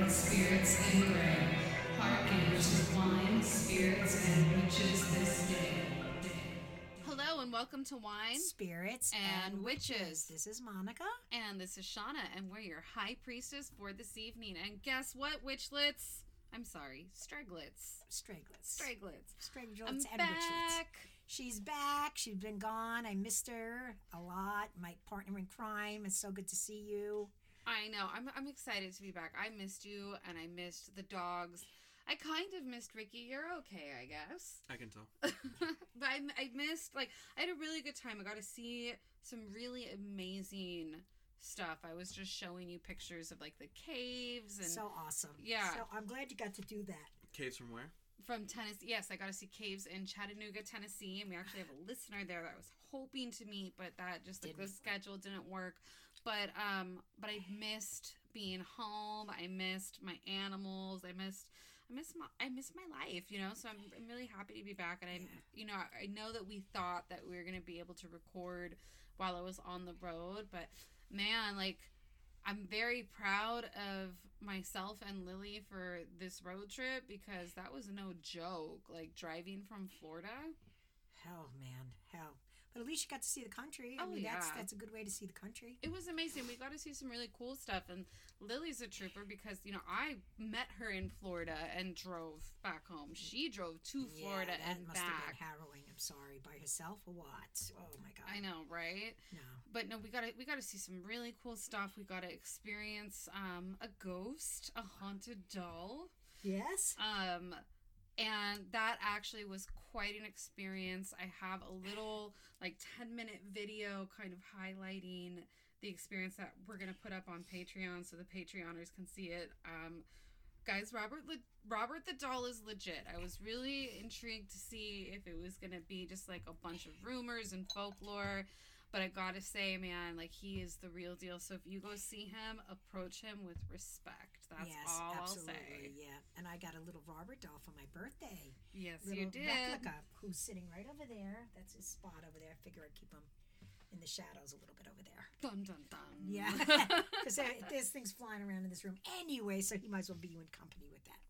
with spirits and gray. Hearken to wine, spirits, and witches this day. Hello and welcome to Wine Spirits and Witches. This is Monica. And this is Shauna, and we're your high priestess for this evening. And guess what, witchlets? I'm sorry, streglets. Straglets. Streglets. Straglets I'm and witchlets. back. She's back. She's been gone. I missed her a lot. My partner in crime. It's so good to see you. I know. I'm, I'm excited to be back. I missed you, and I missed the dogs. I kind of missed Ricky. You're okay, I guess. I can tell. but I, I missed, like, I had a really good time. I got to see some really amazing stuff. I was just showing you pictures of, like, the caves and So awesome. Yeah. So I'm glad you got to do that. Caves from where? from Tennessee. Yes, I got to see caves in Chattanooga, Tennessee, and we actually have a listener there that I was hoping to meet, but that just like the Didn't schedule didn't work. But um, but I missed being home. I missed my animals. I missed. I miss my I miss my life, you know. So I'm, I'm really happy to be back, and I'm Yeah. you know I know that we thought that we were gonna be able to record while I was on the road, but man, like I'm very proud of myself and Lily for this road trip because that was no joke. Like driving from Florida. Hell, man. Hell. But at least you got to see the country. I Oh, mean, that's yeah. that's a good way to see the country. It was amazing. We got to see some really cool stuff. And Lily's a trooper because, you know, I met her in Florida and drove back home. She drove to Florida yeah, and must have back. been harrowing. I'm sorry. By herself or what? Oh my god. I know, right? No. But no, we gotta we gotta see some really cool stuff. We gotta experience um, a ghost, a haunted doll. Yes. Um, and that actually was quite an experience. I have a little like 10 minute video kind of highlighting the experience that we're going to put up on Patreon so the Patreoners can see it. Um, guys, Robert Le- Robert the doll is legit. I was really intrigued to see if it was going to be just like a bunch of rumors and folklore. But I gotta say, man, like he is the real deal. So if you go see him, approach him with respect. That's yes, all absolutely. I'll say. Yeah. And I got a little Robert doll for my birthday. Yes, little you did. replica who's sitting right over there. That's his spot over there. I figure I'd keep him in the shadows a little bit over there. Dun dun dun. Yeah, because there's things flying around in this room anyway, so he might as well be you in company with that.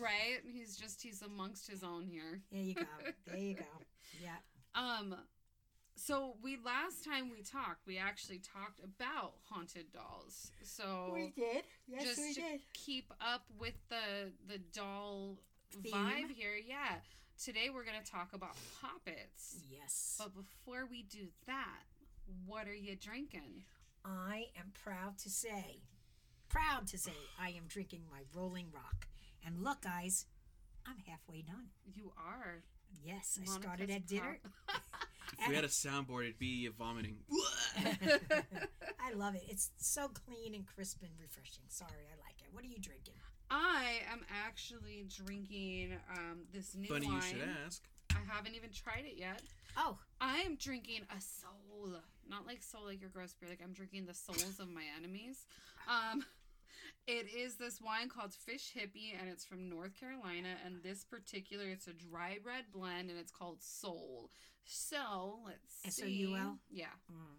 right. He's just he's amongst his own here. There you go. There you go. Yeah. Um. So we last time we talked, we actually talked about haunted dolls. So we did. Yes, just to keep up with the the doll Theme. vibe here, yeah. Today we're gonna talk about poppets. Yes. But before we do that, what are you drinking? I am proud to say, proud to say, I am drinking my Rolling Rock. And look, guys, I'm halfway done. You are. Yes, I Monica's started at dinner. pop- If we had a soundboard, it'd be you vomiting. I love it. It's so clean and crisp and refreshing. Sorry, I like it. What are you drinking? I am actually drinking um, this new Funny wine. you should ask. I haven't even tried it yet. Oh, I am drinking a soul, not like soul like your gross beer. Like I'm drinking the souls of my enemies. Um, it is this wine called Fish Hippie, and it's from North Carolina. And this particular, it's a dry red blend, and it's called Soul. So let's see. S-O-U-L? Yeah, mm.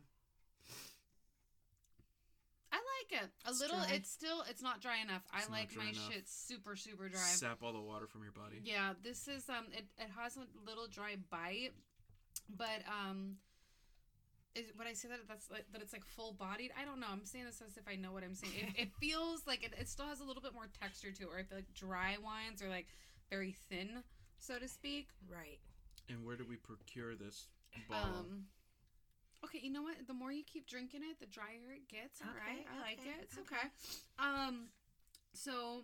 I like it a It's little. dry. It's still, it's not dry enough. I It's not like dry my enough. shit super super dry. Sap all the water from your body. Yeah, this is um it, it has a little dry bite, but um is when I say that that's like that it's like full bodied. I don't know. I'm saying this as if I know what I'm saying. It, it feels like it, it still has a little bit more texture to it. Or I feel like dry wines are like very thin, so to speak. right. And where do we procure this bottle? Um. Okay, you know what? The more you keep drinking it, the drier it gets. All right, Okay, I like it. It's okay. okay. Um, so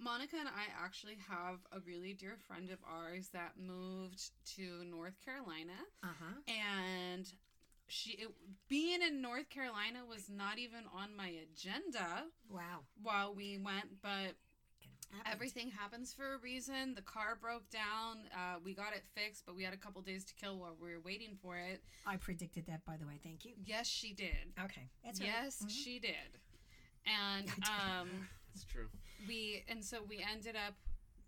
Monica and I actually have a really dear friend of ours that moved to North Carolina, Uh huh. and she it, being in North Carolina was not even on my agenda Wow. while we went, but Happened. Everything happens for a reason. The car broke down. Uh, we got it fixed, but we had a couple days to kill while we were waiting for it. I predicted that, by the way. Thank you. Yes, she did. Okay. That's right. yes, Mhm. she did. And um, It's true. we and so we ended up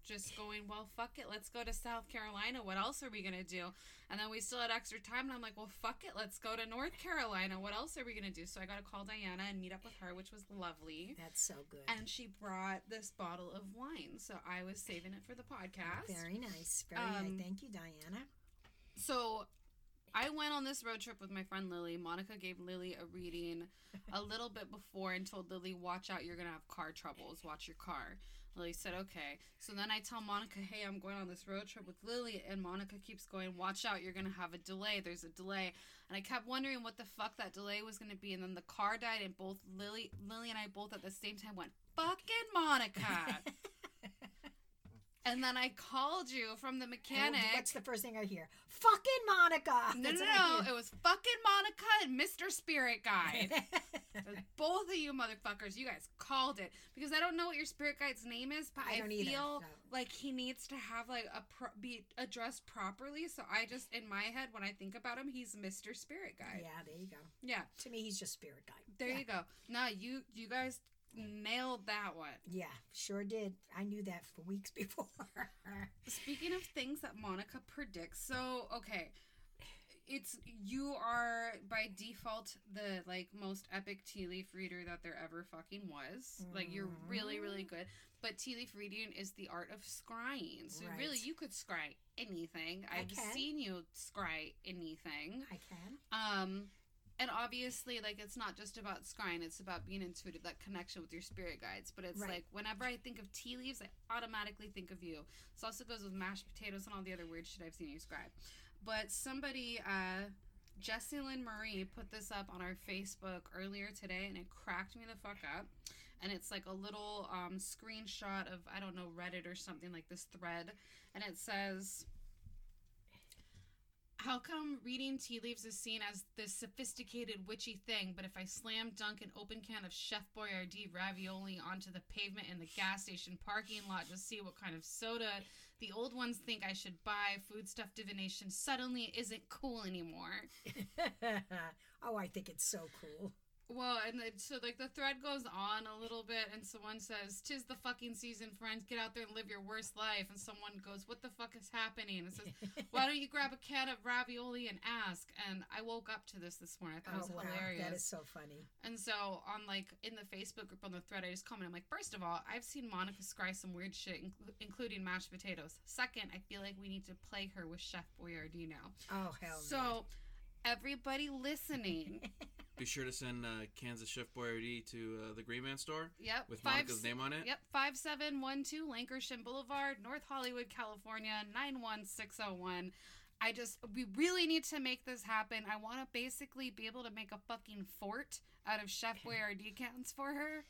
just going, well, fuck it, let's go to South Carolina. What else are we gonna do? And then we still had extra time, and I'm like, well, fuck it, let's go to North Carolina. What else are we gonna do? So I got to call Diana and meet up with her, which was lovely. That's so good. And she brought this bottle of wine, so I was saving it for the podcast. Very nice. Very Um, nice. Thank you, Diana. So I went on this road trip with my friend Lily. Monica gave Lily a reading a little bit before and told Lily, Watch out, you're going to have car troubles. Watch your car. Lily said, Okay. So then I tell Monica, Hey, I'm going on this road trip with Lily. And Monica keeps going, Watch out, you're going to have a delay. There's a delay. And I kept wondering what the fuck that delay was going to be. And then the car died, and both Lily, Lily and I both at the same time went, Fucking Monica. and then I called you from the And mechanic. What's the first thing I hear? Fucking Monica. No, That's no, no. It was fucking Monica and Mr. Spirit Guide. Both of you motherfuckers, you guys called it because I don't know what your spirit guide's name is, but I I, either, feel so. like he needs to have like a pro- be addressed properly. So I just in my head when I think about him, he's Mr. Spirit Guide. yeah, there you go. Yeah, To me, he's just spirit guide. there yeah. you go. Nah, you you guys nailed that one. Yeah, sure did. I knew that for weeks before. Speaking of things that Monica predicts, so okay, it's you are by default the like most epic tea leaf reader that there ever fucking was. Like you're really really good. But tea leaf reading is the art of scrying. So really, you could scry anything. I've seen you scry anything. I can. Um, and obviously, like it's not just about scrying; it's about being intuitive, that connection with your spirit guides. But it's Right. like whenever I think of tea leaves, I automatically think of you. This also goes with mashed potatoes and all the other weird shit I've seen you scribe. But somebody, uh, Jessie Lynn Marie, put this up on our Facebook earlier today, and it cracked me the fuck up. And it's like a little um, screenshot of I don't know Reddit or something like this thread, and it says. How come reading tea leaves is seen as this sophisticated witchy thing, but if I slam dunk an open can of Chef Boyardee ravioli onto the pavement in the gas station parking lot to see what kind of soda the old ones think I should buy, foodstuff divination suddenly isn't cool anymore. oh, I think it's so cool. Well, and then, so like the thread goes on a little bit, and someone says, "Tis the fucking season, friends. Get out there and live your worst life." And someone goes, "What the fuck is happening?" And says, "Why don't you grab a can of ravioli and ask?" And I woke up to this this morning. I thought it oh, was oh, wow. hilarious. That is so funny. And so on like in the Facebook group on the thread, I just commented, I'm like, first of all, I've seen Monica scry some weird shit, inclu- including mashed potatoes. Second, I feel like we need to play her with Chef Boyardee now. Oh, hell So everybody listening, Be sure to send uh, Kansas Chef Boyardee to uh, the Green Man store yep, with five Monica's name on it. Yep, five seven one two Lankershim Boulevard, North Hollywood, California nine one six zero one. I just we really need to make this happen. I want to basically be able to make a fucking fort out of Chef Boyardee cans for her.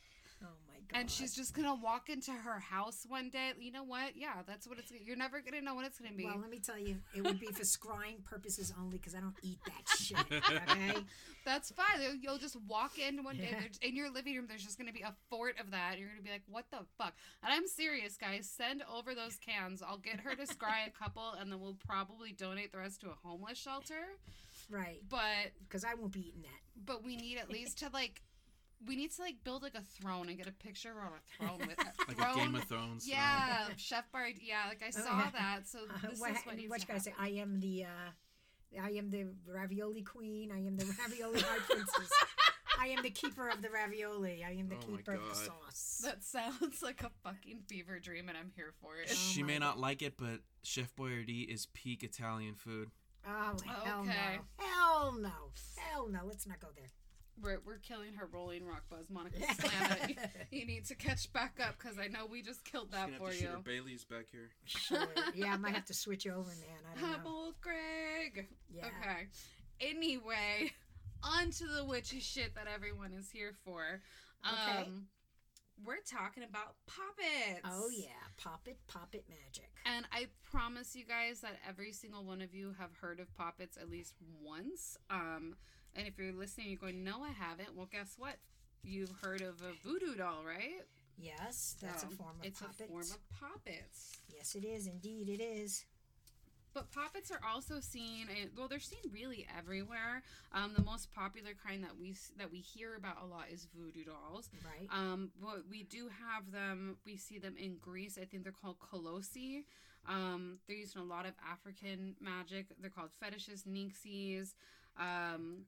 My God. and she's just gonna walk into her house one day. You know what? Yeah, that's what it's. You're never gonna know what it's gonna be. Well, let me tell you, it would be for scrying purposes only because I don't eat that shit. Okay? that's fine. You'll- You'll just walk in one day Yeah. in your living room. There's just gonna be a fort of that. You're gonna be like, "What the fuck?" And I'm serious, guys. Send over those cans. I'll get her to scry a couple, and then we'll probably donate the rest to a homeless shelter. Right. But Because I won't be eating that. but we need at least to like. We need to like build like a throne and get a picture on a throne with a Like throne. a Game of Thrones. throne. Yeah, Chef Bard. Yeah, like I saw yeah. that. So Uh, this what, is what needs what to can I say? I am the, uh, I am the ravioli queen. I am the ravioli high princess. I am the keeper of the ravioli. I am the Oh keeper of the sauce. That sounds like a fucking fever dream, and I'm here for it. She Oh may my not like it, but Chef Boyardee is peak Italian food. Oh, hell Okay. no. Hell no. Hell no. Let's not go there. We're, we're killing her rolling rock buzz, Monica. Slam it. You, you need to catch back up because I know we just killed that She's for have to shoot her you. Bailey's back here. Sure. Yeah, I might have to switch over, man. I don't know. Humble Greg. Yeah. Okay. Anyway, on to the witchy shit that everyone is here for. Um, Okay. We're talking about puppets. Oh yeah, pop it, pop it, magic. And I promise you guys that every single one of you have heard of Poppets at least once. Um, and if you're listening, you're going, no, I haven't. Well, guess what? You've heard of a voodoo doll, right? Yes, that's So, a form of It's puppet. a form of Poppets. Yes, it is. Indeed, it is. But poppets are also seen, well, they're seen really everywhere. Um, the most popular kind that we that we hear about a lot is voodoo dolls. Right. Um, but we do have them. We see them in Greece. I think they're called colossi. Um, they're used in a lot of African magic. They're called fetishes, nixies. Um,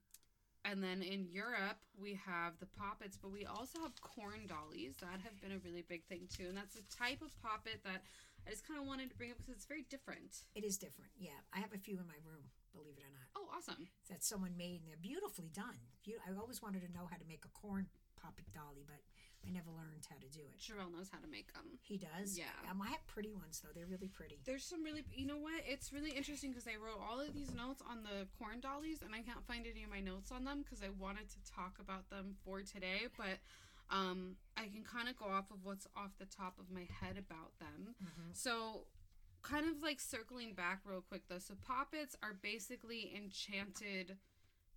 and then in Europe, we have the poppets, but we also have corn dollies. That have been a really big thing too. And that's a type of poppet that I just kind of wanted to bring up because it's very different. it is different. Yeah, I have a few in my room. Believe it or not, Oh, awesome. that someone made, and they're beautifully done. I always wanted to know how to make a corn poppet dolly, but I never learned how to do it. Sherelle knows how to make them. He does. Yeah. Um, I have pretty ones though. They're really pretty. There's some really, you know what? It's really interesting because I wrote all of these notes on the corn dollies, and I can't find any of my notes on them because I wanted to talk about them for today. But um, I can kind of go off of what's off the top of my head about them. So, kind of like circling back real quick though. So, poppets are basically enchanted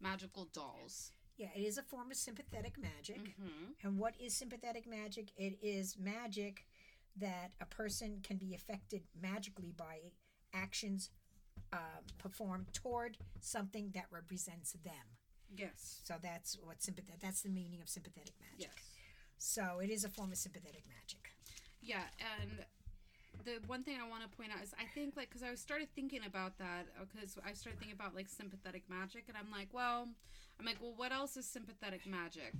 magical dolls. Yeah, it is a form of sympathetic magic. hmm And what is sympathetic magic? It is magic that a person can be affected magically by actions um, performed toward something that represents them. Yes. So that's what sympathetic. That's the meaning of sympathetic magic. Yes. So it is a form of sympathetic magic. Yeah, and the one thing I want to point out is I think like because I started thinking about that uh, because I started thinking about like sympathetic magic, and I'm like, well, I'm like, well, what else is sympathetic magic?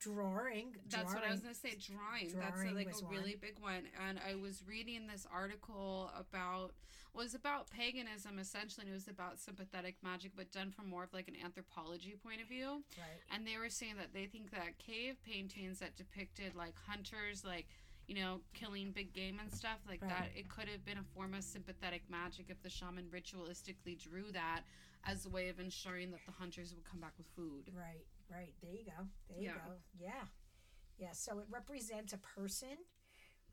Drawing. That's what I was gonna say. Drawing. That's uh, a, like a really big one. And I was reading this article about was about paganism essentially, and it was about sympathetic magic, but done from more of like an anthropology point of view. Right. And they were saying that they think that cave paintings that depicted like hunters, like you know, killing big game and stuff like Right. that, it could have been a form of sympathetic magic if the shaman ritualistically drew that as a way of ensuring that the hunters would come back with food. Right, right. There you go. There you Yeah. go. Yeah. Yeah. So it represents a person.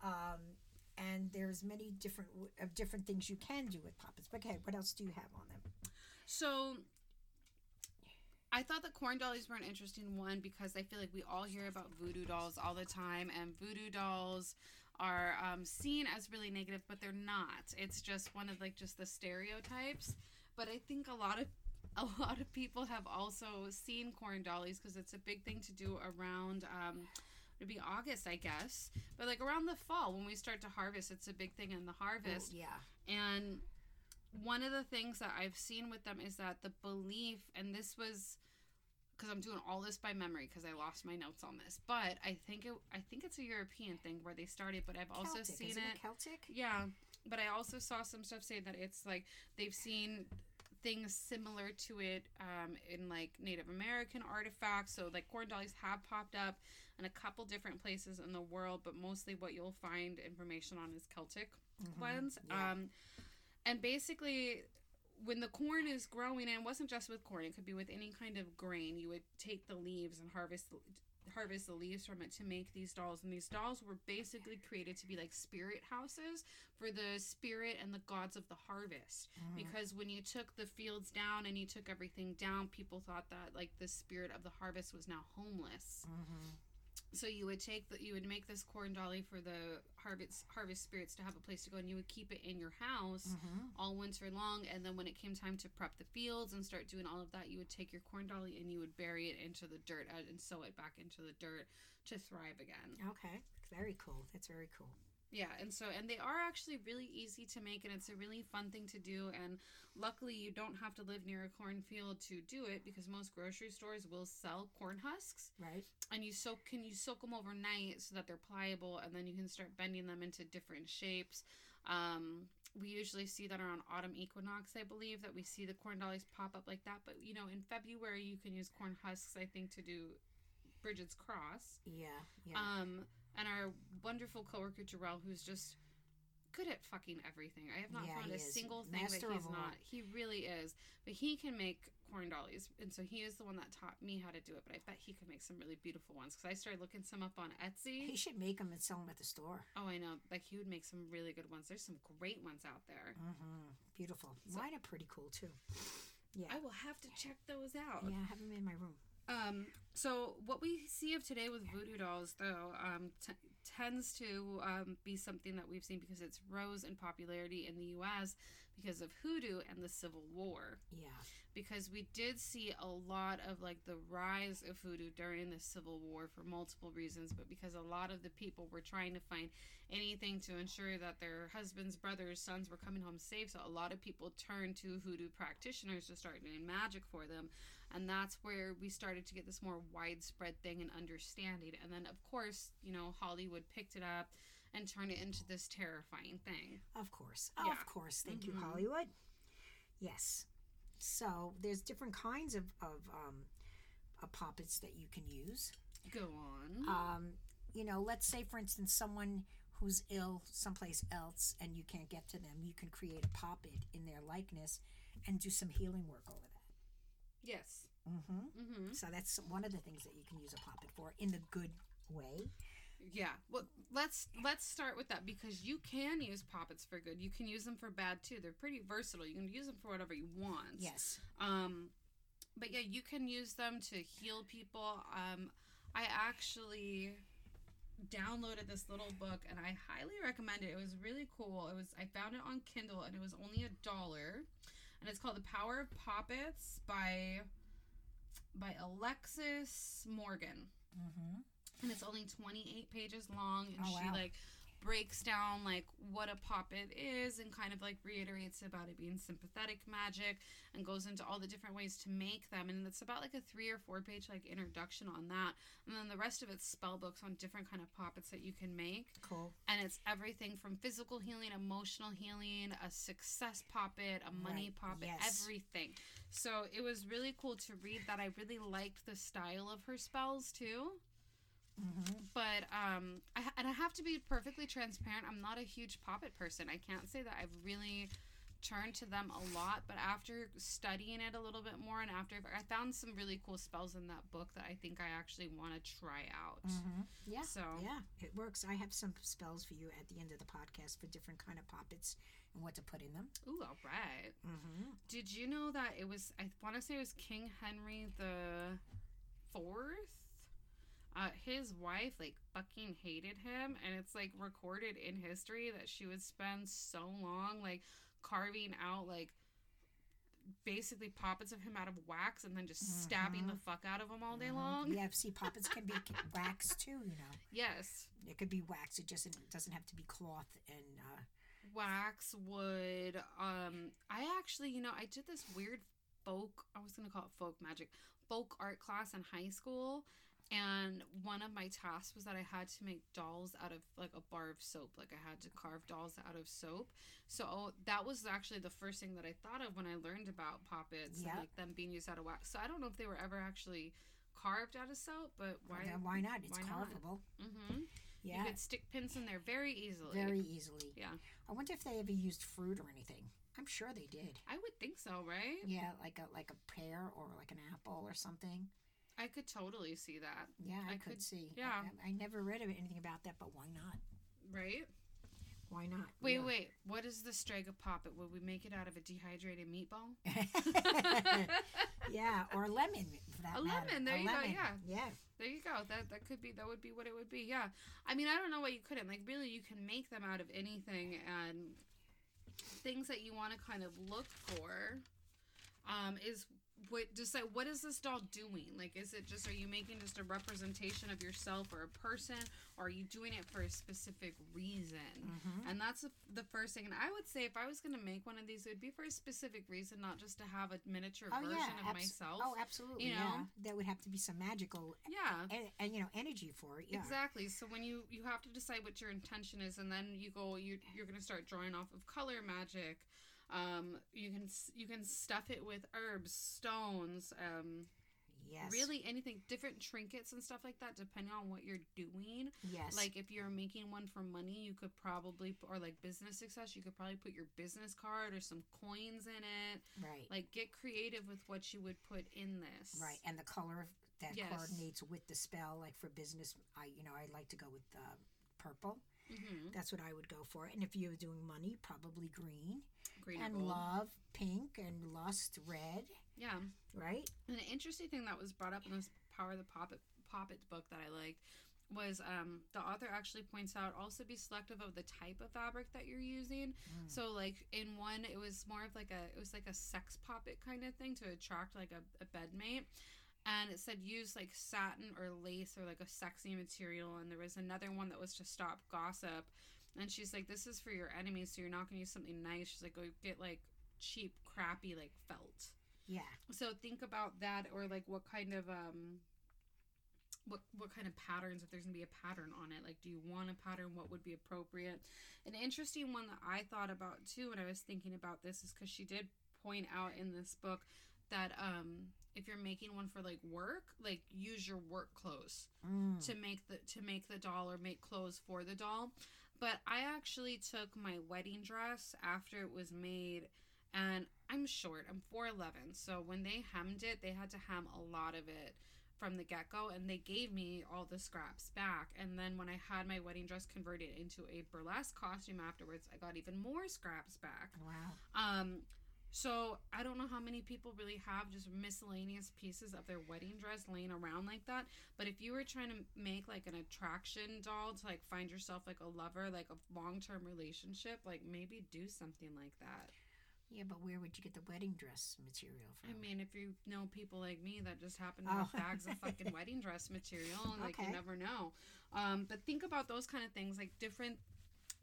Um, and there's many different of different things you can do with puppets. But okay, what else do you have on them? So I thought the corn dollies were an interesting one because I feel like we all hear about voodoo dolls all the time, and voodoo dolls are um, seen as really negative, but they're not. It's just one of like just the stereotypes. But I think a lot of a lot of people have also seen corn dollies because it's a big thing to do around. Um, It'd be August, I guess, but like around the fall when we start to harvest, it's a big thing in the harvest. Oh, yeah. And one of the things that I've seen with them is that the belief, and this was because I'm doing all this by memory because I lost my notes on this, but I think it, I think it's a European thing where they started, but I've also Celtic. seen it. it Celtic? Yeah, but I also saw some stuff saying that it's like they've seen things similar to it um, in like Native American artifacts. So like corn dollies have popped up in a couple different places in the world, but mostly what you'll find information on is Celtic ones. yeah. Um, and basically, when the corn is growing, and it wasn't just with corn; it could be with any kind of grain. You would take the leaves and harvest harvest the leaves from it to make these dolls and these dolls were basically created to be like spirit houses for the spirit and the gods of the harvest because when you took the fields down and you took everything down people thought that like the spirit of the harvest was now homeless Mm-hmm. So you would take that you would make this corn dolly for the harvest harvest spirits to have a place to go and you would keep it in your house Mm-hmm. all winter long and then when it came time to prep the fields and start doing all of that you would take your corn dolly and you would bury it into the dirt uh, and sow it back into the dirt to thrive again Okay. Very cool. That's very cool. Yeah and so and they are actually really easy to make and it's a really fun thing to do and luckily you don't have to live near a cornfield to do it because most grocery stores will sell corn husks Right. and you soak can you soak them overnight so that they're pliable and then you can start bending them into different shapes um, we usually see that around autumn equinox i believe that we see the corn dollies pop up like that but you know in february you can use corn husks i think to do bridget's cross Yeah. Yeah. um, and our wonderful coworker Jarrell, who's just good at fucking everything. I have not Yeah, found a is. single thing Master that he's not. He really is. But he can make corn dollies, and so he is the one that taught me how to do it. But I bet he could make some really beautiful ones because I started looking some up on Etsy. he should make them and sell them at the store. oh, I know. Like he would make some really good ones. There's some great ones out there. Mm-hmm. Beautiful. So- Mine are pretty cool too. Yeah. I will have to check those out. Yeah, I have them in my room. Um, so what we see of today with voodoo dolls, though, um, t- tends to um, be something that we've seen because it's rose in popularity in the U.S. because of hoodoo and the Civil War. Yeah. Because we did see a lot of like the rise of hoodoo during the Civil War for multiple reasons, but because a lot of the people were trying to find anything to ensure that their husbands, brothers, sons were coming home safe. So a lot of people turned to hoodoo practitioners to start doing magic for them. And that's where we started to get this more widespread thing and understanding. And then, of course, you know, Hollywood picked it up and turned it into this terrifying thing. Of course. Yeah. Of course. Thank you, Mhm. Hollywood. Yes. So there's different kinds of, of um, uh, puppets that you can use. Go on. Um, you know, let's say, for instance, someone who's ill someplace else and you can't get to them, you can create a puppet in their likeness and do some healing work over that. Yes. Mm-hmm. Mm-hmm. So that's one of the things that you can use a puppet for in the good way. Yeah. Well, let's let's start with that because you can use puppets for good. You can use them for bad too. They're pretty versatile. You can use them for whatever you want. Yes. Um, but yeah, you can use them to heal people. Um, I actually downloaded this little book and I highly recommend it. It was really cool. It was I found it on Kindle and it was only a dollar, and it's called The Power of Poppets by by Alexis Morgan Mm-hmm. and it's only 28 pages long and Oh, she wow. like breaks down like what a poppet is and kind of like reiterates about it being sympathetic magic and goes into all the different ways to make them. And it's about like a three or four page like introduction on that. And then the rest of it's spell books on different kind of poppets that you can make. Cool. and it's everything from physical healing emotional healing a success poppet a money Right, poppet yes. everything. So it was really cool to read that. I really liked the style of her spells too Mm-hmm. but um I, and i have to be perfectly transparent i'm not a huge poppet person i can't say that i've really turned to them a lot but after studying it a little bit more and after i found some really cool spells in that book that i think i actually want to try out Mm-hmm. Yeah. so Yeah, it works. I have some spells for you at the end of the podcast for different kind of poppets and what to put in them. ooh all right Mm-hmm. did you know that it was i want to say it was king henry the fourth uh, his wife like fucking hated him and it's like recorded in history that she would spend so long like carving out like basically poppets of him out of wax and then just stabbing the fuck out of him all day long Yeah, see, poppets can be wax too. You know, yes it could be wax. It just it doesn't have to be cloth and. Uh, wax wood um i actually you know i did this weird folk i was gonna call it folk magic folk art class in high school and one of my tasks was that i had to make dolls out of like a bar of soap like i had to carve dolls out of soap so that was actually the first thing that i thought of when i learned about poppets Yeah. and like them being used out of wax so i don't know if they were ever actually carved out of soap but why then why not? It's why not? carvable. mm-hmm. Yeah, you could stick pins in there very easily very easily. yeah I wonder if they ever used fruit or anything. I'm sure they did. i would think so right Yeah, like a like a pear or like an apple or something. I could totally see that, Yeah, I, I could, could- see. yeah. I, I never read of anything about that, but why not? right? Why not? Wait, Yeah. wait. What is the Strega Poppet? Would we make it out of a dehydrated meatball? yeah, or lemon. For that A matter. lemon, there you go, yeah. yeah. There you go. That that could be. That would be what it would be. Yeah. I mean, I don't know why you couldn't. Like, really, you can make them out of anything and things that you want to kind of look for. Um, is what just like what is this doll doing? Like, is it just are you making just a representation of yourself or a person, or are you doing it for a specific reason? Mhm. And that's the- first thing. And I would say if I was going to make one of these, it would be for a specific reason, not just to have a miniature Oh version yeah, of myself. Oh, absolutely. you yeah, there would have to be some magical, yeah. and, and you know, energy for it. Yeah. Exactly. So when you you have to decide what your intention is, and then you go you you're gonna start drawing off of color magic. Um, you can you can stuff it with herbs, stones, um, Yes. really anything, different trinkets and stuff like that, depending on what you're doing. Yes. Like if you're making one for money, you could probably or like business success, you could probably put your business card or some coins in it. right. Like get creative with what you would put in this. Right, and the color of that Yes. coordinates with the spell. Like for business, I you know I like to go with uh, purple. Mm-hmm. That's what I would go for. And if you're doing money, probably green. Green and love, pink, and lust, red. Yeah. Right. And an interesting thing that was brought up in this Power of the Poppet Poppet book that I liked was um the author actually points out also be selective of the type of fabric that you're using. Mm. So like in one it was more of like a it was like a sex poppet kind of thing to attract like a, a bedmate. And it said use like satin or lace or like a sexy material. And there was another one that was to stop gossip. And she's like, this is for your enemies, so you're not gonna use something nice. She's like, go get like cheap, crappy like felt. Yeah. So think about that, or like what kind of um, what what kind of patterns? If there's gonna be a pattern on it, like do you want a pattern? What would be appropriate? An interesting one that I thought about too when I was thinking about this is because she did point out in this book that um, if you're making one for like work, like use your work clothes Mm. to make the to make the doll or make clothes for the doll. But I actually took my wedding dress after it was made and I'm short. I'm 4'11. So when they hemmed it, they had to hem a lot of it from the get-go and they gave me all the scraps back. And then when I had my wedding dress converted into a burlesque costume afterwards, I got even more scraps back. Wow. Um, so I don't know how many people really have just miscellaneous pieces of their wedding dress laying around like that. But if you were trying to make like an attraction doll to like find yourself like a lover, like a long term relationship, like maybe do something like that. Yeah, but where would you get the wedding dress material from? I mean, if you know people like me that just happen to have Oh. bags of fucking wedding dress material, like Okay. you never know. Um, but think about those kind of things, like different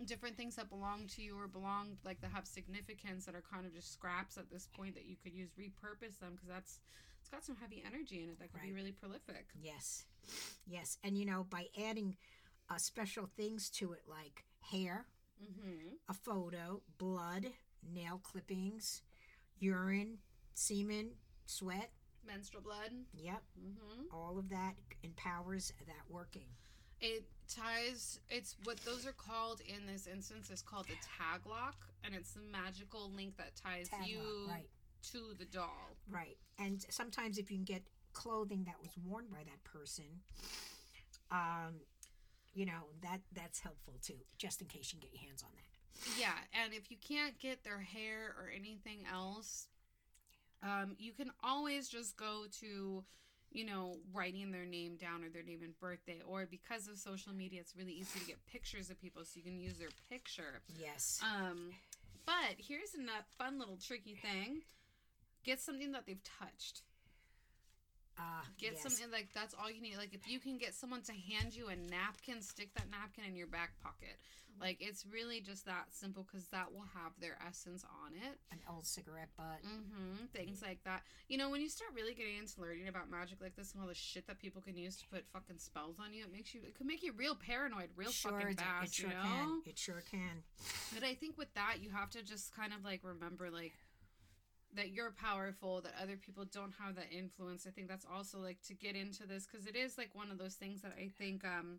different things that belong to you or belong like that have significance that are kind of just scraps at this point that you could use repurpose them because that's it's got some heavy energy in it that could be really prolific yes, yes, and you know by adding uh, special things to it like hair, mm-hmm. a photo, blood, nail clippings, urine, semen, sweat. menstrual blood Yep, mm-hmm. all of that empowers that working. It ties it's what those are called in this instance is called the tag lock and it's the magical link that ties Tag you lock, right, to the doll right. And sometimes if you can get clothing that was worn by that person, um, you know that that's helpful too, just in case you can get your hands on that. Yeah, and if you can't get their hair or anything else, um, you can always just go to, you know, writing their name down or their name and birthday. Or because of social media, it's really easy to get pictures of people, so you can use their picture. Yes. Um, but here's a fun little tricky thing: get something that they've touched. Uh, Get yes. something like that's all you need. Like if you can get someone to hand you a napkin, stick that napkin in your back pocket. Like it's really just that simple because that will have their essence on it. an old cigarette butt. Mm-hmm. Things like that. You know, when you start really getting into learning about magic like this and all the shit that people can use to put fucking spells on you, it makes you. It could make you real paranoid, real sure, fucking it, fast. it sure you know. can. It sure can. But I think with that, you have to just kind of like remember like that you're powerful, that other people don't have that influence. I think that's also like to get into this because it is like one of those things that I think um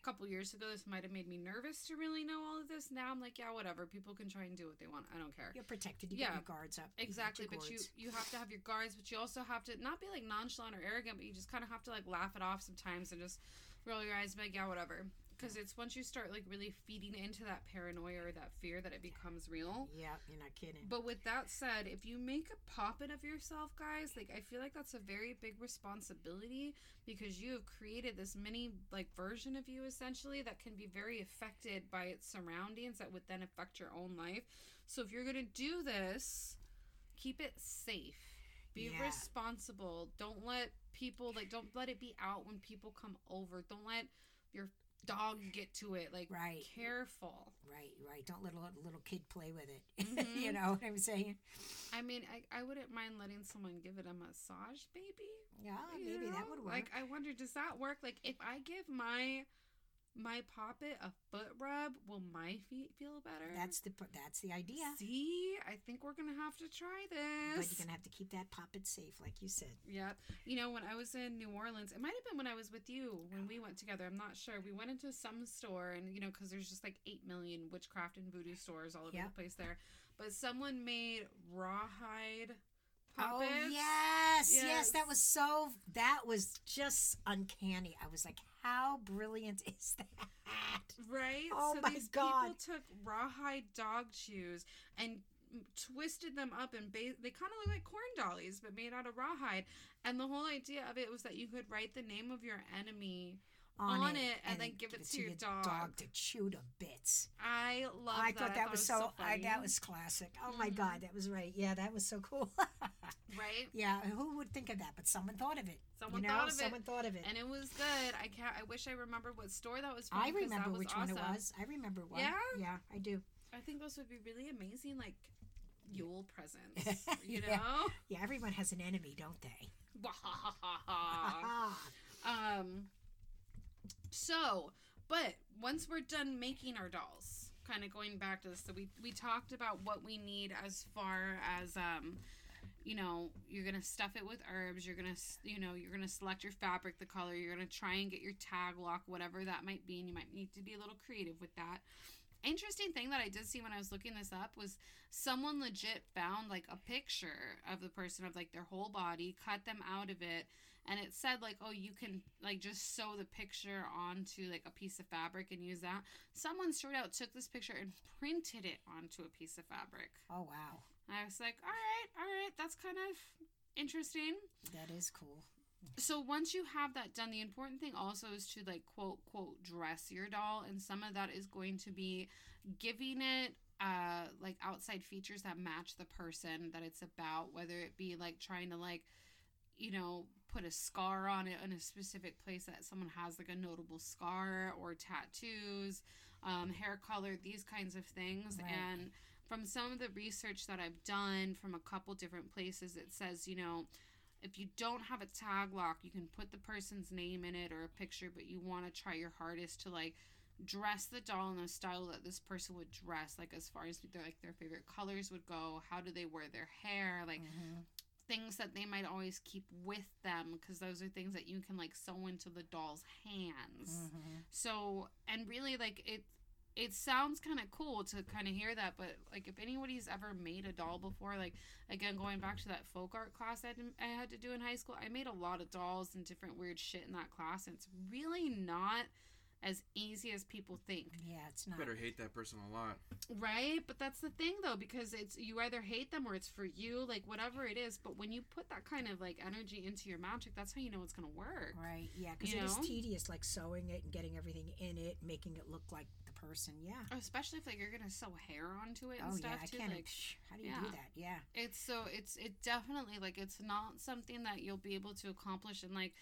a couple years ago this might have made me nervous to really know all of this. Now I'm like, yeah, whatever. People can try and do what they want. I don't care. You're protected. You Yeah, your guards up. Exactly, your but you you have to have your guards, but you also have to not be like nonchalant or arrogant, but you just kind of have to like laugh it off sometimes and just roll your eyes and be like, yeah, whatever. Because it's once you start like really feeding into that paranoia or that fear that it becomes real. Yeah, you're not kidding. But with that said, if you make a puppet of yourself, guys, like I feel like that's a very big responsibility because you have created this mini like version of you essentially that can be very affected by its surroundings that would then affect your own life. So if you're gonna do this, keep it safe. Be Yeah. responsible. Don't let people like don't let it be out when people come over. Don't let your dog get to it. Like Right. careful. right, right. Don't let a little, kid play with it. Mhm. you know what I'm saying? I mean, I, I wouldn't mind letting someone give it a massage, baby. Yeah, maybe that would work. Like, I wonder, does that work? Like, if I give my my poppet a foot rub, will my feet feel better? that's the that's the idea. See, I think we're gonna have to try this. But you're gonna have to keep that puppet safe, like you said. Yep. You know, when I was in New Orleans, it might have been when I was with you when we went together. I'm not sure. We went into some store, and you know, because there's just like eight million witchcraft and voodoo stores all over Yep. the place there. But someone made rawhide puppets. Oh yes, yes, Yes. that was so. That was just uncanny. I was like, how brilliant is that? Right? Oh so my these God. people took rawhide dog shoes and twisted them up and ba- they kind of look like corn dollies but made out of rawhide and the whole idea of it was that you could write the name of your enemy on, it and then give it to your dog. to chew to bits. I love I that. thought that was so. I, funny. that was classic. Oh my Mhm. god, that was right. Yeah, that was so cool. right. yeah, who would think of that? But someone thought of it. Someone you know, thought of it. someone thought of it. And it was good. I can't. I wish I remembered what store that was from. I remember which one it was. I remember one. Yeah? yeah, I do. I think those would be really amazing, like Yule presents. You Yeah. know. Yeah, everyone has an enemy, don't they? Um. So, but once we're done making our dolls, kind of going back to this, so we we talked about what we need as far as um. You know, you're gonna stuff it with herbs. You're gonna, you know, you're gonna select your fabric, the color. You're gonna try and get your tag lock, whatever that might be, and you might need to be a little creative with that. Interesting thing that I did see when I was looking this up was someone legit found like a picture of the person of like their whole body, cut them out of it, and it said like, oh, you can like just sew the picture onto like a piece of fabric and use that. Someone straight out took this picture and printed it onto a piece of fabric. Oh wow, I was like, all right, all right, that's kind of interesting. that is cool. So once you have that done, the important thing also is to like quote quote dress your doll, and some of that is going to be giving it uh like outside features that match the person that it's about, whether it be like trying to like you know put a scar on it in a specific place that someone has like a notable scar or tattoos, um, hair color, these kinds of things, Right. and from some of the research that I've done from a couple different places, it says, you know, if you don't have a tag lock, you can put the person's name in it or a picture, but you want to try your hardest to like dress the doll in a style that this person would dress, like as far as their like their favorite colors would go, how do they wear their hair, like Mhm. Things that they might always keep with them because those are things that you can like sew into the doll's hands. Mhm. So, and really, like it, it sounds kind of cool to kind of hear that. But like, if anybody's ever made a doll before, like again, going back to that folk art class I I had to do in high school, I made a lot of dolls and different weird shit in that class. And it's really not as easy as people think. Yeah, it's You not. better hate that person a lot. Right, but that's the thing though, because it's you either hate them or it's for you, like whatever it is. But when you put that kind of like energy into your magic, that's how you know it's gonna work. Right. Yeah, because You it is know? tedious, like sewing it and getting everything in it, making it look like the person. Yeah. Especially if like you're gonna sew hair onto it and Oh stuff yeah, I too. can't. like psh, how do you yeah. do that? Yeah. it's so it's it definitely like it's not something that you'll be able to accomplish in like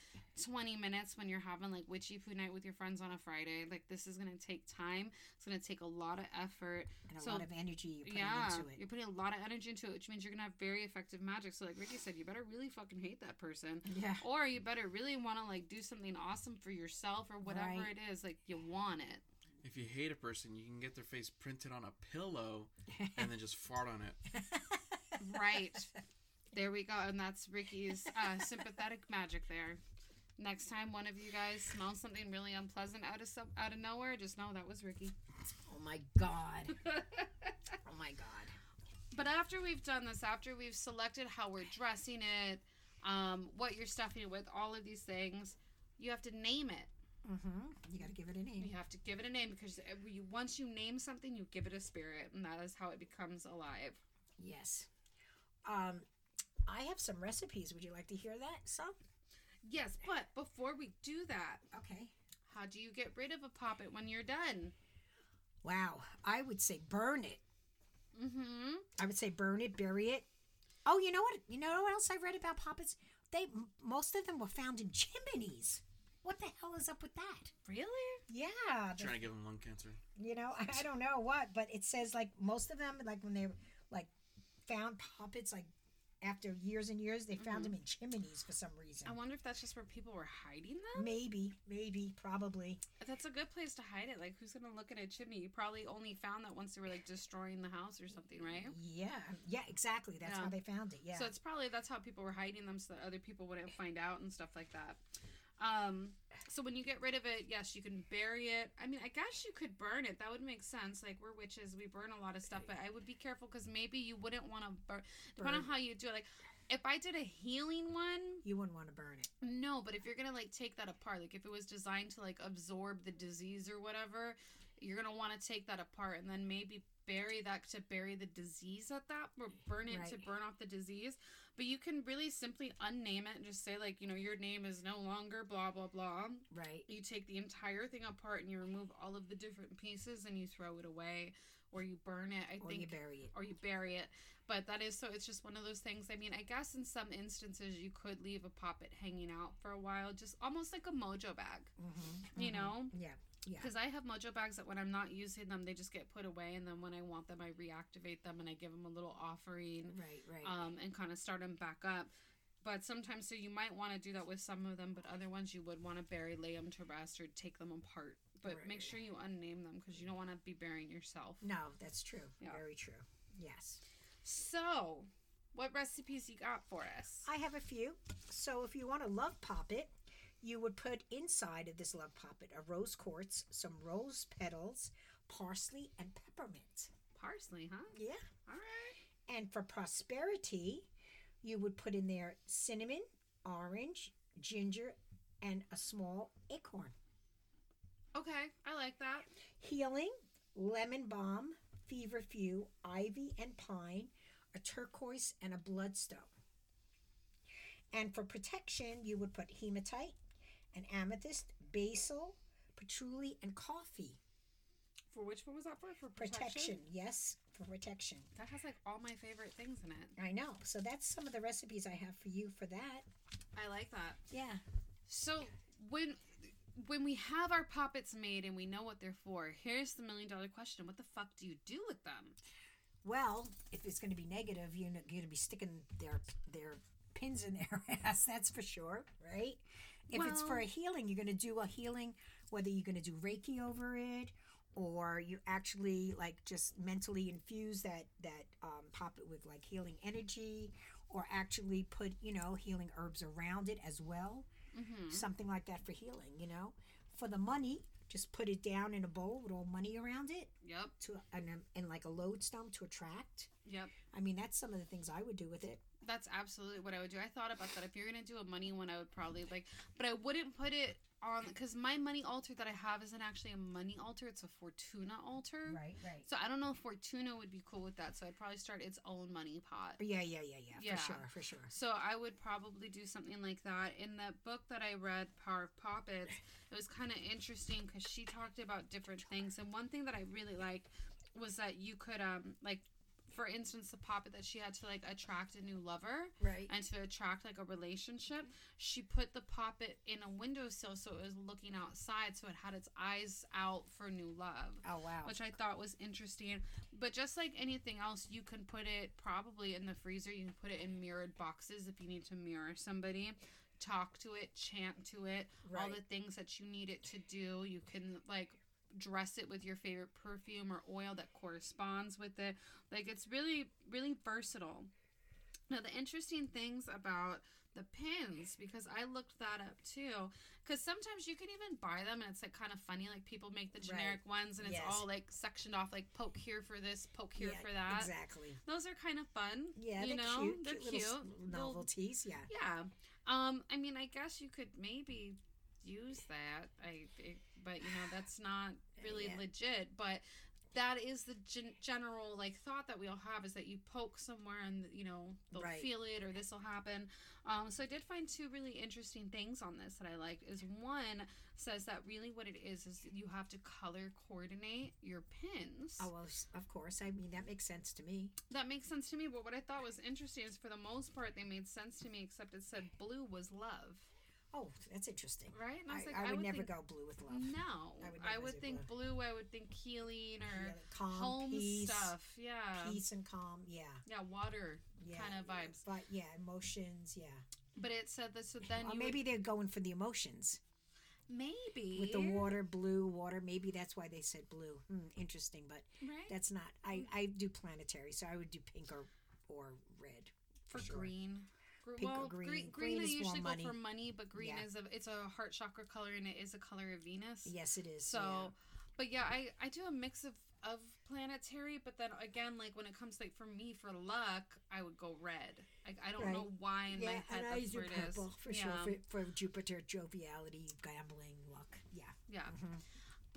20 minutes when you're having like witchy poo night with your friends on a Friday. Like this is gonna take time. It's gonna take a lot of effort. And a So, lot of energy you're putting yeah, into it. you're putting a lot of energy into it, which means you're gonna have very effective magic. So like Ricky said, you better really fucking hate that person. Yeah. Or you better really want to like do something awesome for yourself or whatever Right. it is. Like you want it. If you hate a person, you can get their face printed on a pillow and then just fart on it. Right. there we go. And that's Ricky's uh, sympathetic magic there. Next time one of you guys smells something really unpleasant out of some, out of nowhere, just know that was Ricky. oh my god. Oh my god. but after we've done this, after we've selected how we're dressing it, um, what you're stuffing it with, all of these things, you have to name it. Mm-hmm. You got to give it a name. You have to give it a name because you, once you name something, you give it a spirit, and that is how it becomes alive. Yes. Um, I have some recipes. Would you like to hear that? Some. Yes, but before we do that, Okay. how do you get rid of a poppet when you're done? Wow. I would say burn it. Mm-hmm. I would say burn it, bury it. Oh, you know what? You know what else I read about puppets? They most of them were found in chimneys. What the hell is up with that? Really? Yeah, the- Trying to give them lung cancer. you know, I, I don't know what, but it says like most of them, like when they like found puppets, like after years and years, they found them mm-hmm. in chimneys for some reason. I wonder if that's just where people were hiding them. Maybe, maybe, probably. That's a good place to hide it. Like, who's gonna look at a chimney? You probably only found that once they were like destroying the house or something, right? Yeah, yeah, exactly. That's Yeah. how they found it. Yeah. So it's probably that's how people were hiding them so that other people wouldn't find out and stuff like that. Um, so when you get rid of it, yes, you can bury it. I mean, I guess you could burn it. That would make sense. Like we're witches, we burn a lot of stuff, but I would be careful because maybe you wouldn't want to burn. Depending on how you do it, like if I did a healing one, you wouldn't want to burn it. no, but if you're gonna like take that apart, like if it was designed to like absorb the disease or whatever, you're gonna want to take that apart and then maybe bury that to bury the disease at that or burn it to burn off the disease. But you can really simply unname it and just say like, you know, your name is no longer blah blah blah. Right. You take the entire thing apart and you remove all of the different pieces and you throw it away or you burn it. I Or think you bury it. or you bury it. But that is so it's just one of those things. I mean, I guess in some instances you could leave a poppet hanging out for a while, just almost like a mojo bag, Mm-hmm. you know? Yeah. Yeah. Because I have mojo bags that when I'm not using them, they just get put away, and then when I want them, I reactivate them and I give them a little offering, Right. Right. um, and kind of start them back up. But sometimes, so you might want to do that with some of them, but other ones you would want to bury, lay them to rest, or take them apart. But Right, make sure you unname them because you don't want to be burying yourself. no, that's true. Yeah. Very true. Yes. So, what recipes you got for us? I have a few. So if you want a love poppet, you would put inside of this love poppet a rose quartz, some rose petals, parsley, and peppermint. Parsley, huh? Yeah. All right. And for prosperity, you would put in there cinnamon, orange, ginger, and a small acorn. Okay, I like that. Healing, lemon balm, feverfew, ivy and pine, a turquoise, and a bloodstone. And for protection, you would put hematite, an amethyst, basil, patchouli, and coffee. For which one was that for? For Protection, protection? yes, for protection. That has like all my favorite things in it. I know. So that's some of the recipes I have for you for that. I like that. Yeah. So when when we have our poppets made and we know what they're for, here's the million dollar question: What the fuck do you do with them? Well, if it's going to be negative, you're going to be sticking their their pins in their ass. That's for sure, right? If it's for a healing, you're going to do a healing, whether you're going to do Reiki over it, or you actually like just mentally infuse that that um, poppet with like healing energy, or actually put you know healing herbs around it as well. Mm-hmm. Something like that for healing. You know, for the money, just put it down in a bowl with all money around it Yep. to and, and like a lodestone to attract. Yep. I mean, that's some of the things I would do with it. That's absolutely what I would do. I thought about that. If you're gonna do a money one, I would probably like, but I wouldn't put it on because my money altar that I have isn't actually a money altar; it's a Fortuna altar. Right, right. So I don't know if Fortuna would be cool with that. So I'd probably start its own money pot. Yeah, yeah, yeah, yeah, Yeah. for sure, for sure. So I would probably do something like that. In the book that I read, Power of Poppets, it was kind of interesting because she talked about different things. And one thing that I really liked was that you could, um, like, for instance, the poppet that she had to like attract a new lover Right. and to attract like a relationship, she put the poppet in a windowsill so it was looking outside, so it had its eyes out for new love Oh wow. which I thought was interesting. But just like anything else, you can put it probably in the freezer. You can put it in mirrored boxes if you need to mirror somebody. Talk to it, chant to it, all the things that you need it to do. You can like dress it with your favorite perfume or oil that corresponds with it. Like it's really, really versatile. Now, the interesting things about the pins, because I looked that up too, because sometimes you can even buy them and it's like kind of funny. Like people make the generic ones and it's Yes. all like sectioned off, like poke here for this, poke here yeah, for that. Exactly. Those are kind of fun. Yeah, you they're know, cute. they're cute. cute. Little novelties. Yeah. yeah. Um, I mean, I guess you could maybe use that. I, it- but you know, that's not really Yeah. legit. But that is the gen- general like thought that we all have is that you poke somewhere and you know they'll Right. feel it or this will happen. Um, so I did find two really interesting things on this that I liked. Is one says that really what it is is you have to color coordinate your pins. Oh well, of course. I mean, that makes sense to me. That makes sense to me, but what I thought was interesting is for the most part they made sense to me, except it said blue was love, Oh, that's interesting. right? And I I, like, I would never think, go blue with love. No, I would I would think blue. I would think healing or Yeah, calm, home peace, stuff. Yeah, peace and calm. Yeah. yeah, water Yeah. kind of yeah. vibes. But yeah, emotions. Yeah. But it said that so then you maybe they're going for the emotions maybe with the water, blue water. Maybe that's why they said blue. Hmm, interesting, but right that's not. I I do planetary, so I would do pink or or red for sure. green. Pink or well, green. green, Green I is more usually money. go for money, but green Yeah. is a it's a heart chakra color and it is a color of Venus. Yes, it is. So, yeah. but yeah, I I do a mix of of planetary, but then again, like when it comes like for me for luck, I would go red. Like I don't Right. know why in my head and I that's where it is. purple for yeah. sure for, for Jupiter, joviality, gambling, luck. Yeah. Yeah. Mhm.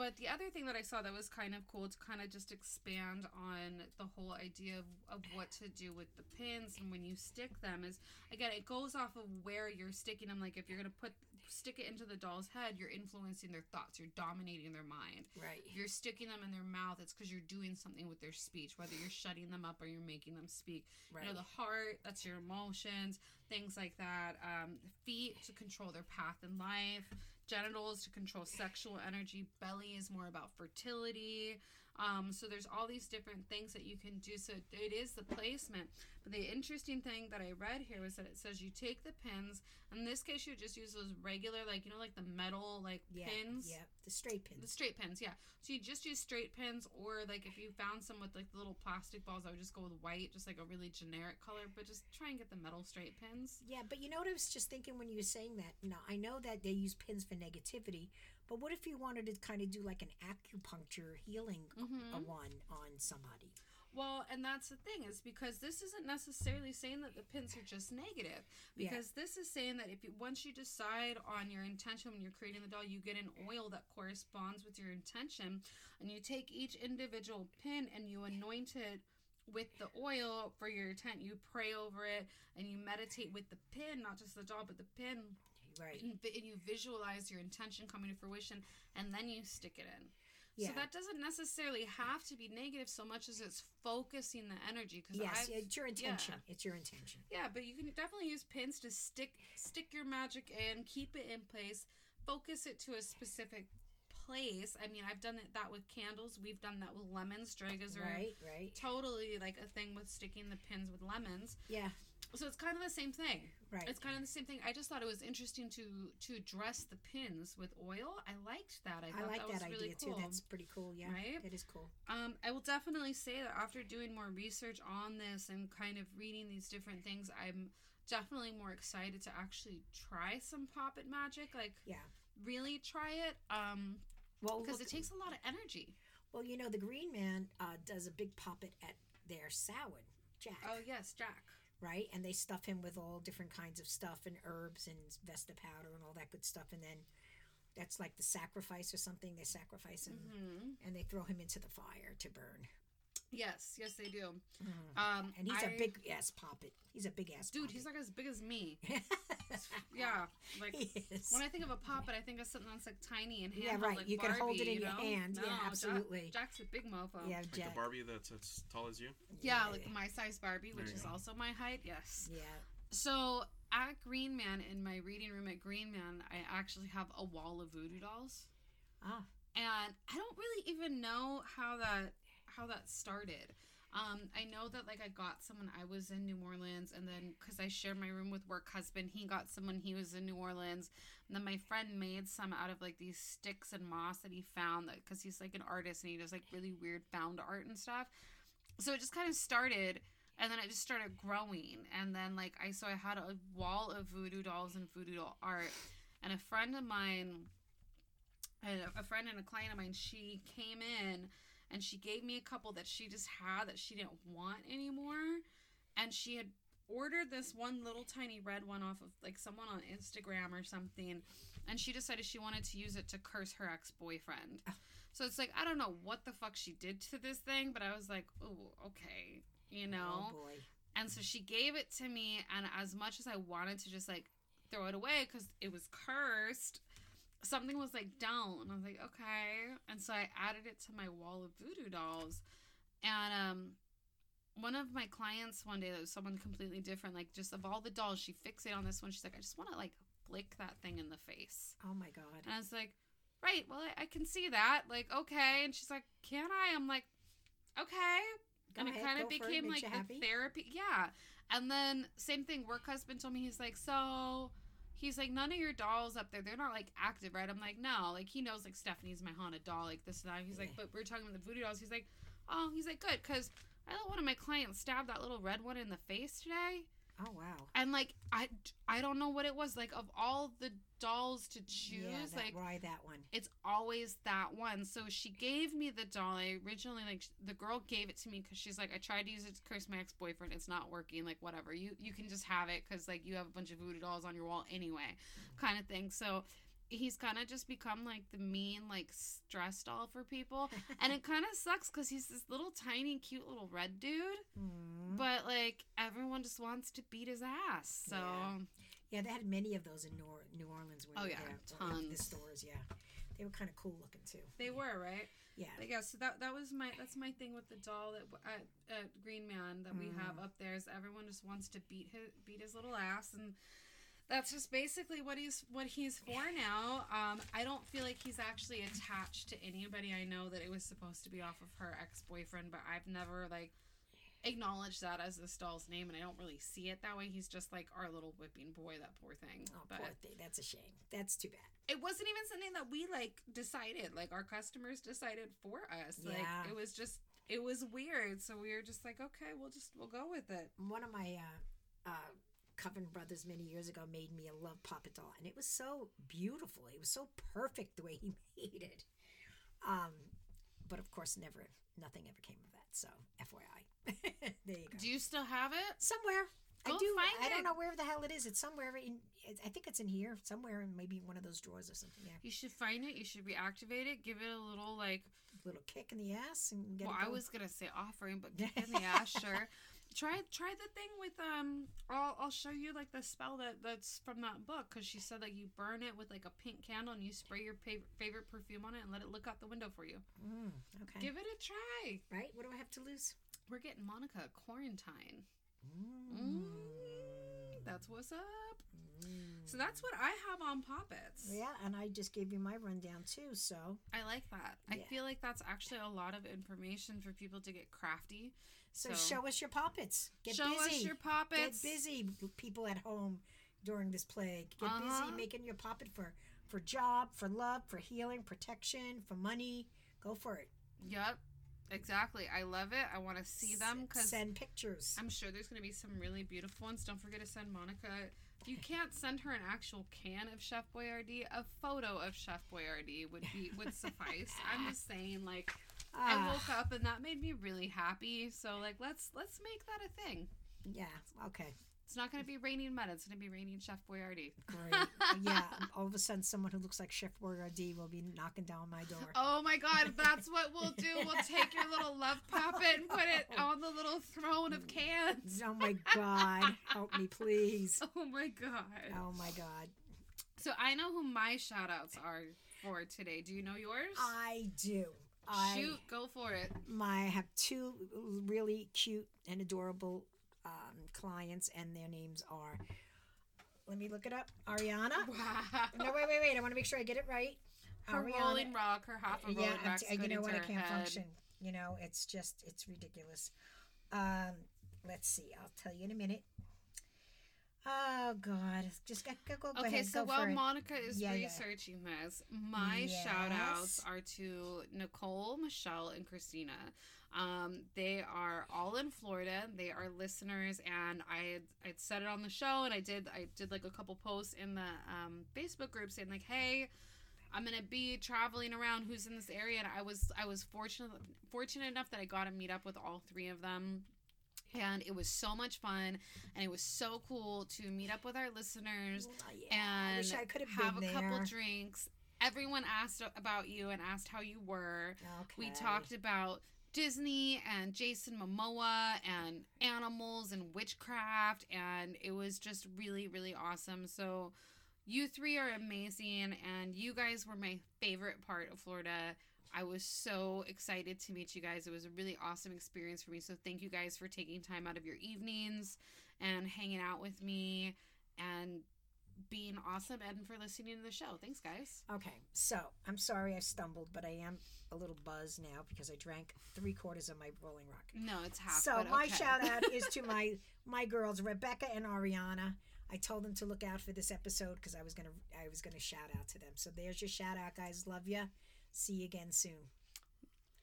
But the other thing that I saw that was kind of cool to kind of just expand on the whole idea of, of what to do with the pins and when you stick them is again it goes off of where you're sticking them. Like if you're gonna put stick it into the doll's head, you're influencing their thoughts, you're dominating their mind. Right. If you're sticking them in their mouth, it's because you're doing something with their speech, whether you're shutting them up or you're making them speak. Right. You know, the heart, that's your emotions, things like that. Um, feet to control their path in life, genitals to control sexual energy, belly is more about fertility. Um, so there's all these different things that you can do. So it is the placement. But the interesting thing that I read here was that it says you take the pins. In this case, you would just use those regular, like you know, like the metal like Yeah. pins. Yeah. The straight pins. The straight pins, yeah. So you just use straight pins, or like if you found some with like the little plastic balls, I would just go with white, just like a really generic color. But just try and get the metal straight pins. Yeah, but you know what I was just thinking when you were saying that? Now, I know that they use pins for negativity, but what if you wanted to kind of do like an acupuncture healing Mhm. a one on somebody? Well, and that's the thing is because this isn't necessarily saying that the pins are just negative. Yeah. Because this is saying that if you once you decide on your intention when you're creating the doll, you get an oil that corresponds with your intention, and you take each individual pin and you anoint it with the oil for your intent. You pray over it and you meditate with the pin, not just the doll, but the pin, Right. and, and you visualize your intention coming to fruition, and then you stick it in. Yeah. So that doesn't necessarily have to be negative so much as it's focusing the energy. Because yes, I've, it's your intention. yeah. It's your intention. yeah, but you can definitely use pins to stick stick your magic in, keep it in place, focus it to a specific place. I mean, I've done it that with candles. We've done that with lemons. Dregas are Right, right. totally like a thing with sticking the pins with lemons. Yeah, So it's kind of the same thing. right. It's kind of the same thing. I just thought it was interesting to to dress the pins with oil. I liked that. I I thought like that, that, was idea really cool. too. That's pretty cool. Yeah, Right? that is cool. Um, I will definitely say that after doing more research on this and kind of reading these different things, I'm definitely more excited to actually try some poppet magic. Like, Yeah. really try it. Um, Well, because it takes a lot of energy. well, you know, the Green Man uh, does a big puppet at their Samhain, Jack. Oh yes, Jack. Right? And they stuff him with all different kinds of stuff and herbs and Vesta powder and all that good stuff. And then that's like the sacrifice or something. They sacrifice him hmm and they throw him into the fire to burn. Yes, yes they do. Um, And he's a I- big ass puppet. He's a big ass dude. He's like as big as me. Yeah, like he is. when I think of a poppet, I think of something that's like tiny and handheld. Yeah, right. Like You can hold it in you your know? hand. Yeah, Jack- absolutely. Jack's a big mofo. yeah, Like Jack. the Barbie that's as tall as you. Yeah, like my size Barbie, which is go. also my height. Yes. Yeah. So at Green Man, in my reading room at Green Man, I actually have a wall of voodoo dolls, Ah, and I don't really even know how that how that started. Um, I know that like I got some when I was in New Orleans, and then because I shared my room with work husband, he got some when he was in New Orleans, and then my friend made some out of like these sticks and moss that he found that because he's like an artist and he does like really weird found art and stuff. So it just kind of started, and then it just started growing, and then like I so I had a wall of voodoo dolls and voodoo doll art, and a friend of mine, a friend and a client of mine, she came in and she gave me a couple that she just had that she didn't want anymore and she had ordered this one little tiny red one off of like someone on Instagram or something and she decided she wanted to use it to curse her ex-boyfriend. Oh. So it's like I don't know what the fuck she did to this thing, but I was like, "Oh, okay." You know? oh boy. And so she gave it to me, and as much as I wanted to just like throw it away because it was cursed, something was like, don't. And I was like, okay. And so I added it to my wall of voodoo dolls. And um, one of my clients one day, that was someone completely different, like just of all the dolls, she fixated on this one. She's like, I just want to like flick that thing in the face. Oh my god. And I was like, right, well, I, I can see that. Like, okay. And she's like, can I? I'm like, okay Go and ahead, it kind of became like the happy? therapy yeah and then same thing work husband told me he's like so he's like none of your dolls up there they're not like active right? I'm like no like he knows like stephanie's my haunted doll like this and that. He's like but we're talking about the voodoo dolls. He's like oh he's like good because i let one of my clients stab that little red one in the face today Oh wow. and like i i don't know what it was like of all the dolls to choose yeah, that, like why that one? it's always that one. So she gave me the doll. I originally like the girl gave it to me because she's like, I tried to use it to curse my ex boyfriend. It's not working. Like whatever. You you can just have it because like you have a bunch of voodoo dolls on your wall anyway, mm-hmm. kind of thing. So he's kind of just become like the mean like stress doll for people and it kind of sucks because he's this little tiny cute little red dude Mm. but like everyone just wants to beat his ass so Yeah. Yeah, they had many of those in New, New Orleans. When Oh, we yeah, were there, or in The stores, yeah, they were kind of cool looking too. they were right Yeah, But yeah, so that that was my that's my thing with the doll that at, at Green Man that we have Mm. up there is everyone just wants to beat his beat his little ass and that's just basically what he's what he's for now. Um, I don't feel like he's actually attached to anybody. I know that it was supposed to be off of her ex boyfriend, but I've never like acknowledged that as this doll's name, and I don't really see it that way. He's just like our little whipping boy, that poor thing. oh but poor thing. That's a shame. That's too bad. it wasn't even something that we like decided like our customers decided for us like Yeah. it was just it was weird so we were just like okay we'll just we'll go with it One of my uh, uh, Coven brothers many years ago made me a love puppet doll, and it was so beautiful. It was so perfect the way he made it. Um, but of course, never, nothing ever came of that. So, FYI, there you go. do you still have it somewhere. Go I do. I it. don't know where the hell it is. It's somewhere in. I think it's in here somewhere, in maybe one of those drawers or something. Yeah, you should find it you should reactivate it give it a little like little kick in the ass and get well i was gonna say offering but kick in the ass sure try try the thing with um I'll, I'll show you like the spell that that's from that book because she said like you burn it with like a pink candle and you spray your favorite, favorite perfume on it and let it look out the window for you Mm, okay. give it a try right. What do I have to lose? we're getting monica quarantine Mm. That's what's up. Mm. So that's what I have on Poppets. Yeah, and I just gave you my rundown too. So I like that. I feel like that's actually a lot of information for people to get crafty. so, So- show us your poppets. Get Show busy. us your Poppets. Get busy, people at home during this plague. Get Uh-huh. busy making your poppet for for job, for love, for healing, protection, for money. Go for it. Yep. Exactly. I love it. I want to see them because send pictures. I'm sure there's going to be some really beautiful ones. Don't forget to send Monica. If you can't send her an actual can of Chef Boyardee, a photo of Chef Boyardee would be would suffice. I'm just saying, like, I Ah, woke up and that made me really happy. So, like, let's let's make that a thing. yeah. Okay. It's not going to be raining mud. It's going to be raining Chef Boyardee. Great. yeah. All of a sudden, someone who looks like Chef Boyardee will be knocking down my door. Oh my God, that's what we'll do. We'll take your little love puppet and put it on the little throne of cans. Oh my God! Help me, please. Oh my God. Oh my God! So I know who my shout outs are for today. Do you know yours? I do. I Shoot, go for it. my I have two really cute and adorable um, clients, and their names are. Let me look it up. Ariana. Wow. No, wait, wait, wait. I want to make sure I get it right. Her Ariana- rolling rock, her half a rolling yeah, I'm rock's t- you know what? I can't head. function. You know, it's just it's ridiculous. Um, let's see. I'll tell you in a minute. Oh God, just go go, go, Okay, ahead. so go while. Monica is Yeah, yeah. researching this, my shout outs are to Nicole, Michelle, and Christina. Um, they are all in Florida. They are listeners, and I had I'd said it on the show, and I did I did like a couple posts in the um, Facebook group saying like, hey. I'm gonna be traveling around. Who's in this area? And I was I was fortunate fortunate enough that I got to meet up with all three of them, and it was so much fun, and it was so cool to meet up with our listeners Oh, yeah, I and wish I could have a couple drinks. Everyone asked about you and asked how you were. Okay. We talked about Disney and Jason Momoa and animals and witchcraft, and it was just really, really awesome. So, you three are amazing, and you guys were my favorite part of Florida. I was so excited to meet you guys. It was a really awesome experience for me. So, thank you guys for taking time out of your evenings and hanging out with me and being awesome and for listening to the show. Thanks, guys. Okay, so I'm sorry I stumbled, but I am a little buzzed now because I drank three quarters of my Rolling Rock. No, it's half. so my okay. shout out is to my my girls Rebecca and Ariana. I told them to look out for this episode because I was gonna I was gonna shout out to them. So there's your shout out, guys. Love ya. See you again soon.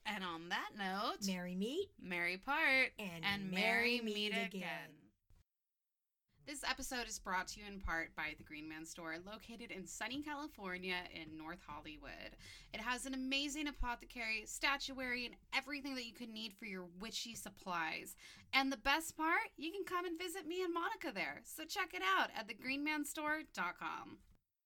And on that note, Merry meet Merry part and, and merry merry meet again. This episode is brought to you in part by the Green Man Store, located in sunny California in North Hollywood. It has an amazing apothecary, statuary, and everything that you could need for your witchy supplies. And the best part, you can come and visit me and Monica there. So check it out at thegreenmanstore.com.